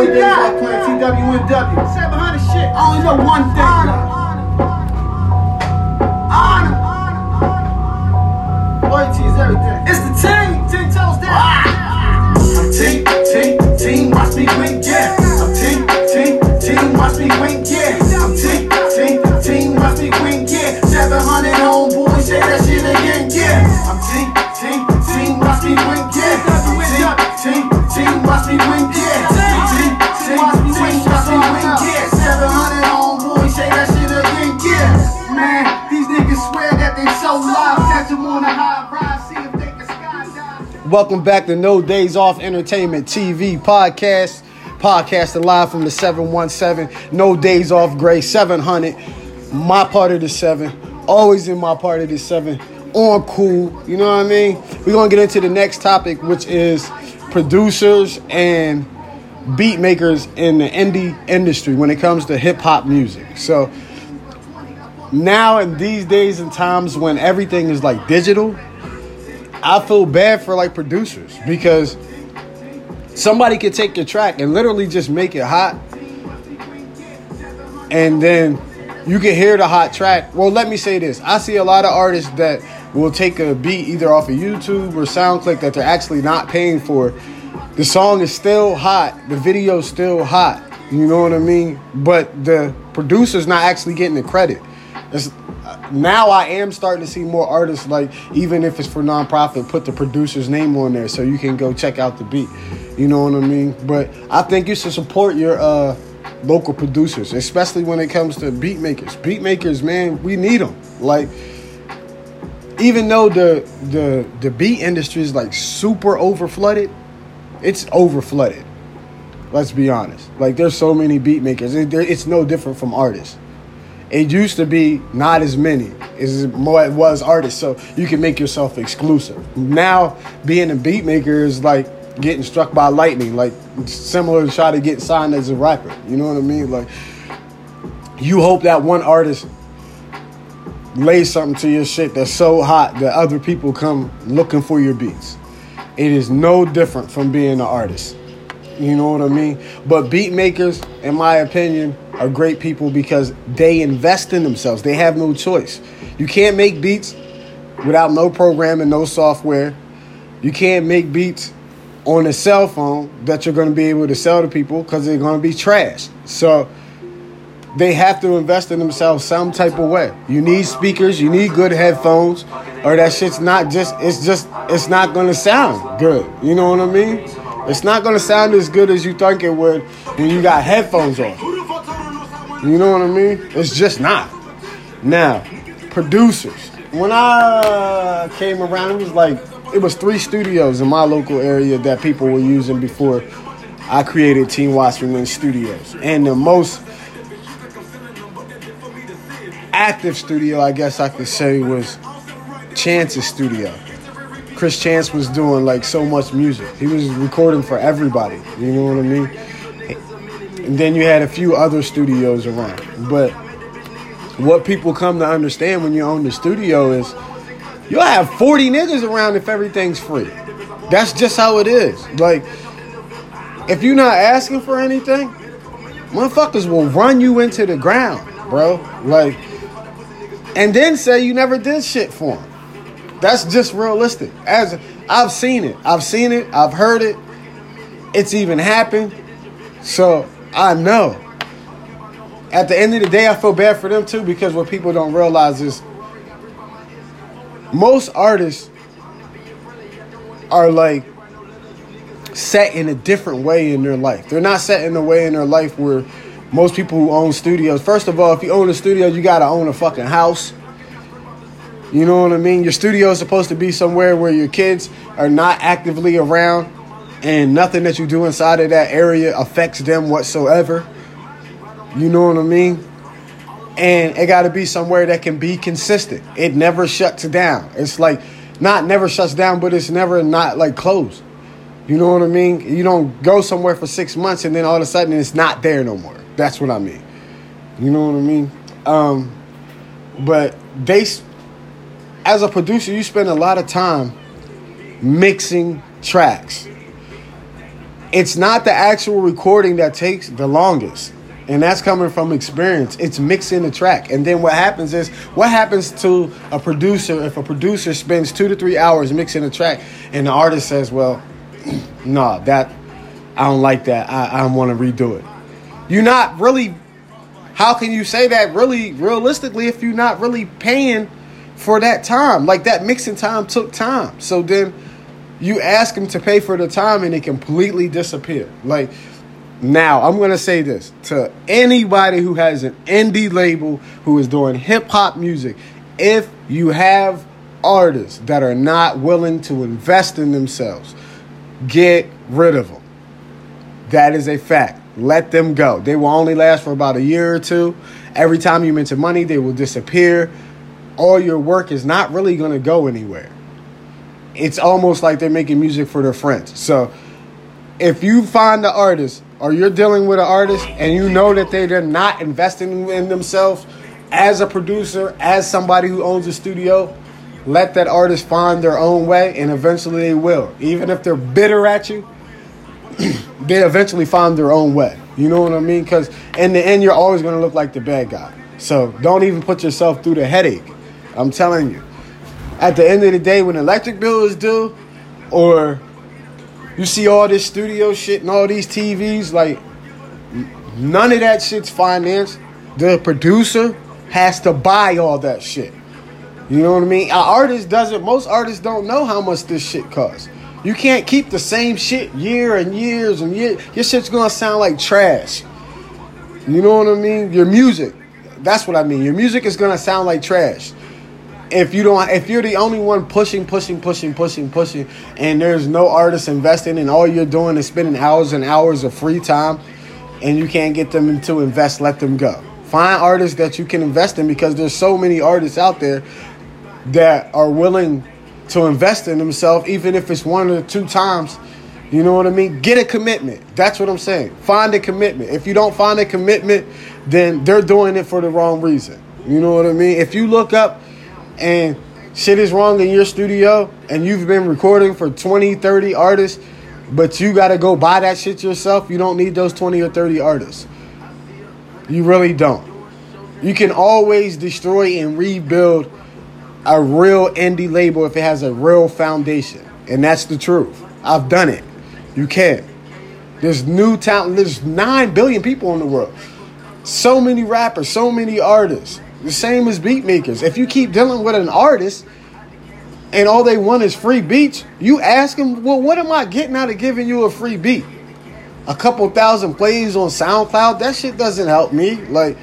Boy Days off playing TWNW. 700 shit. I only know one thing. Honor. Honor. Honor. Loyalty is everything. It's the team. Ten toes down. I'm team, team, team, watch me win, Welcome back to No Days Off Entertainment TV podcast. Podcasting live from the 717. No Days Off Grey 700. My part of the seven. Always in my part of the seven. On cool. You know what I mean? We're going to get into the next topic, which is producers and beat makers in the indie industry when it comes to hip hop music. So now in these days and times when everything is like digital, I feel bad for like producers because somebody could take your track and literally just make it hot, and then you can hear the hot track. Well, let me say this: I see a lot of artists that will take a beat either off of YouTube or SoundClick that they're actually not paying for. The song is still hot, the video's still hot. You know what I mean? But the producer's not actually getting the credit. It's, now I am starting to see more artists like even if it's for nonprofit, put the producer's name on there so you can go check out the beat. You know what I mean? But I think you should support your uh, local producers, especially when it comes to beat makers. Beat makers, man, we need them. Like even though the the the beat industry is like super over flooded, it's over flooded. Let's be honest. Like there's so many beat makers. It's no different from artists. It used to be not as many as more it was artists, so you can make yourself exclusive. Now being a beat maker is like getting struck by lightning, like similar to try to get signed as a rapper. You know what I mean? Like you hope that one artist lays something to your shit that's so hot that other people come looking for your beats. It is no different from being an artist. You know what I mean? But beat makers, in my opinion, are great people because they invest in themselves. They have no choice. You can't make beats without no programming, no software. You can't make beats on a cell phone that you're going to be able to sell to people because they're going to be trash. So they have to invest in themselves some type of way. You need speakers, you need good headphones, or that shit's not just it's just it's not gonna sound good. You know what I mean? It's not gonna sound as good as you think it would when you got headphones on. You know what I mean? It's just not. Now, producers. When I came around, it was like it was three studios in my local area that people were using before I created Team Washington Studios. And the most active studio, I guess I could say, was Chance's studio. Chris Chance was doing like so much music. He was recording for everybody. You know what I mean? And then you had a few other studios around. But what people come to understand when you own the studio is you'll have 40 niggas around if everything's free. That's just how it is. Like, if you're not asking for anything, motherfuckers will run you into the ground, bro. Like, and then say you never did shit for them. That's just realistic. As I've seen it, I've seen it, I've heard it. It's even happened, so I know. At the end of the day, I feel bad for them too because what people don't realize is most artists are like set in a different way in their life. They're not set in a way in their life where most people who own studios, first of all, if you own a studio, you gotta own a fucking house. You know what I mean? Your studio is supposed to be somewhere where your kids are not actively around and nothing that you do inside of that area affects them whatsoever. You know what I mean? And it got to be somewhere that can be consistent. It never shuts down. It's like not never shuts down, but it's never not like closed. You know what I mean? You don't go somewhere for six months and then all of a sudden it's not there no more. That's what I mean. You know what I mean? Um, but they, as a producer, you spend a lot of time mixing tracks. It's not the actual recording that takes the longest. And that's coming from experience. It's mixing the track. And then what happens is, what happens to a producer if a producer spends two to three hours mixing a track and the artist says, well, nah, that, I don't like that. I, I want to redo it. You're not really, how can you say that really realistically if you're not really paying for that time? Like that mixing time took time. So then you ask them to pay for the time and it completely disappear. Like, now, I'm to say this to anybody who has an indie label who is doing hip hop music. If you have artists that are not willing to invest in themselves, get rid of them. That is a fact. Let them go. They will only last for about a year or two. Every time you mention money, they will disappear. All your work is not really going to go anywhere. It's almost like they're making music for their friends. So, if you find the artist or you're dealing with an artist and you know that they're not investing in themselves as a producer, as somebody who owns a studio, let that artist find their own way and eventually they will. Even if they're bitter at you, they eventually find their own way. You know what I mean? Because in the end, you're always going to look like the bad guy. So don't even put yourself through the headache. I'm telling you. At the end of the day, when electric bill is due, or you see all this studio shit and all these TVs, like none of that shit's financed. The producer has to buy all that shit. You know what I mean? An artist doesn't. Most artists don't know how much this shit costs. You can't keep the same shit year and years and years. Your shit's gonna sound like trash. You know what I mean? Your music. That's what I mean. Your music is gonna sound like trash if you don't if you're the only one pushing pushing pushing pushing pushing and there's no artist investing and all you're doing is spending hours and hours of free time and you can't get them to invest let them go. Find artists that you can invest in because there's so many artists out there that are willing to invest in themselves even if it's one or two times. You know what i mean? Get a commitment. That's what i'm saying. Find a commitment. If you don't find a commitment then they're doing it for the wrong reason. You know what i mean? If you look up and shit is wrong in your studio and you've been recording for 20, 30 artists, but you got to go buy that shit yourself, you don't need those 20 or 30 artists. You really don't. You can always destroy and rebuild a real indie label if it has a real foundation. And that's the truth. I've done it. You can. There's new talent. There's 9 billion people in the world. So many rappers, so many artists. The same as beat makers. If you keep dealing with an artist and all they want is free beats, you ask them, well, what am I getting out of giving you a free beat? A couple thousand plays on SoundCloud, that shit doesn't help me. Like,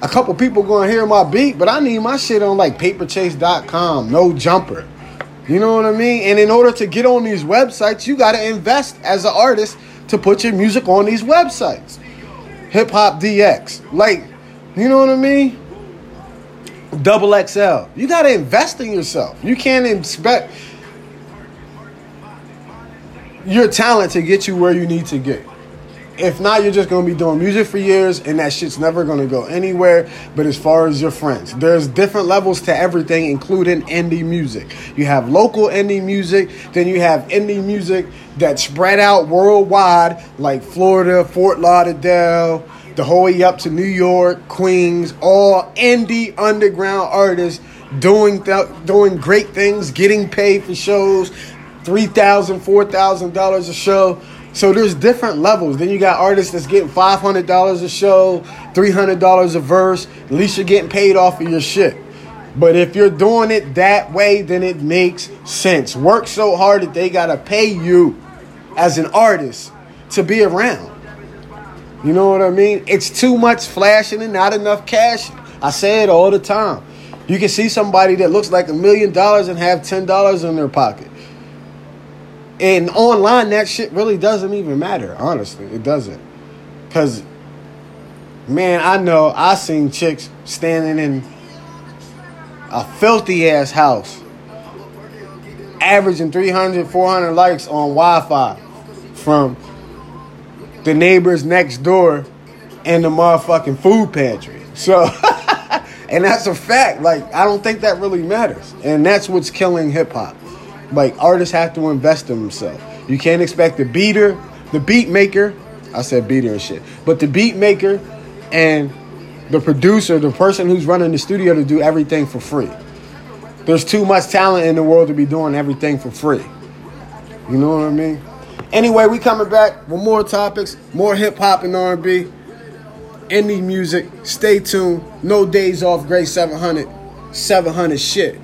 a couple people gonna hear my beat, but I need my shit on like paperchase.com, No Jumper. You know what I mean? And in order to get on these websites, you gotta invest as an artist to put your music on these websites. Hip Hop DX. Like, you know what I mean? Double XL. You got to invest in yourself. You can't expect your talent to get you where you need to get. If not, you're just gonna be doing music for years, and that shit's never gonna go anywhere. But as far as your friends, there's different levels to everything, including indie music. You have local indie music, then you have indie music that's spread out worldwide, like Florida, Fort Lauderdale, the whole way up to New York, Queens, all indie underground artists doing th- doing great things, getting paid for shows, three thousand, four thousand dollars a show. So there's different levels. Then you got artists that's getting five hundred dollars a show, three hundred dollars a verse. At least you're getting paid off of your shit. But if you're doing it that way, then it makes sense. Work so hard that they gotta pay you as an artist to be around. You know what I mean? It's too much flashing and not enough cash. I say it all the time. You can see somebody that looks like a million dollars and have ten dollars in their pocket. And online, that shit really doesn't even matter. Honestly, it doesn't. Cause, man, I know I seen chicks standing in a filthy ass house, averaging 300, 400 likes on Wi-Fi from the neighbors next door and the motherfucking food pantry. So, and that's a fact. Like, I don't think that really matters. And that's what's killing hip hop. Like, artists have to invest in themselves. You can't expect the beater the beat maker, I said beater and shit, but the beat maker and the producer, the person who's running the studio to do everything for free. There's too much talent in the world to be doing everything for free. You know what I mean? Anyway, we coming back with more topics, more hip hop and R&B, indie music. Stay tuned. No days off. Great 700, 700 shit.